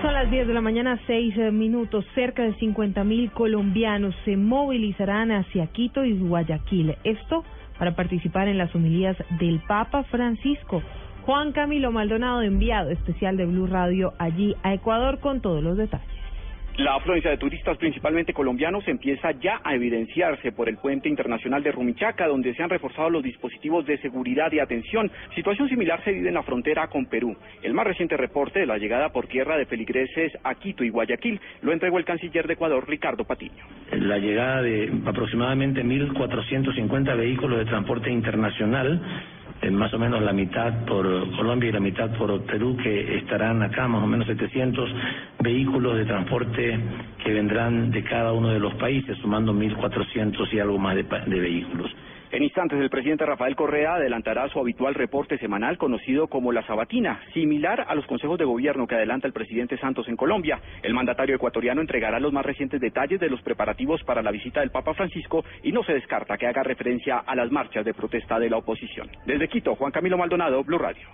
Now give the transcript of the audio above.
Son las 10 de la mañana, 6 eh, minutos. Cerca de 50 mil colombianos se movilizarán hacia Quito y Guayaquil. Esto para participar en las homilías del Papa Francisco. Juan Camilo Maldonado, enviado especial de Blue Radio allí a Ecuador con todos los detalles. La afluencia de turistas, principalmente colombianos, empieza ya a evidenciarse por el puente internacional de Rumichaca, donde se han reforzado los dispositivos de seguridad y atención. Situación similar se vive en la frontera con Perú. El más reciente reporte de la llegada por tierra de feligreses a Quito y Guayaquil lo entregó el canciller de Ecuador, Ricardo Patiño. La llegada de aproximadamente 1.450 vehículos de transporte internacional más o menos la mitad por Colombia y la mitad por Perú, que estarán acá, más o menos 700 vehículos de transporte que vendrán de cada uno de los países, sumando 1.400 y algo más de, de vehículos. En instantes, el presidente Rafael Correa adelantará su habitual reporte semanal conocido como la Sabatina, similar a los consejos de gobierno que adelanta el presidente Santos en Colombia. El mandatario ecuatoriano entregará los más recientes detalles de los preparativos para la visita del Papa Francisco y no se descarta que haga referencia a las marchas de protesta de la oposición. Desde Quito, Juan Camilo Maldonado, Blue Radio.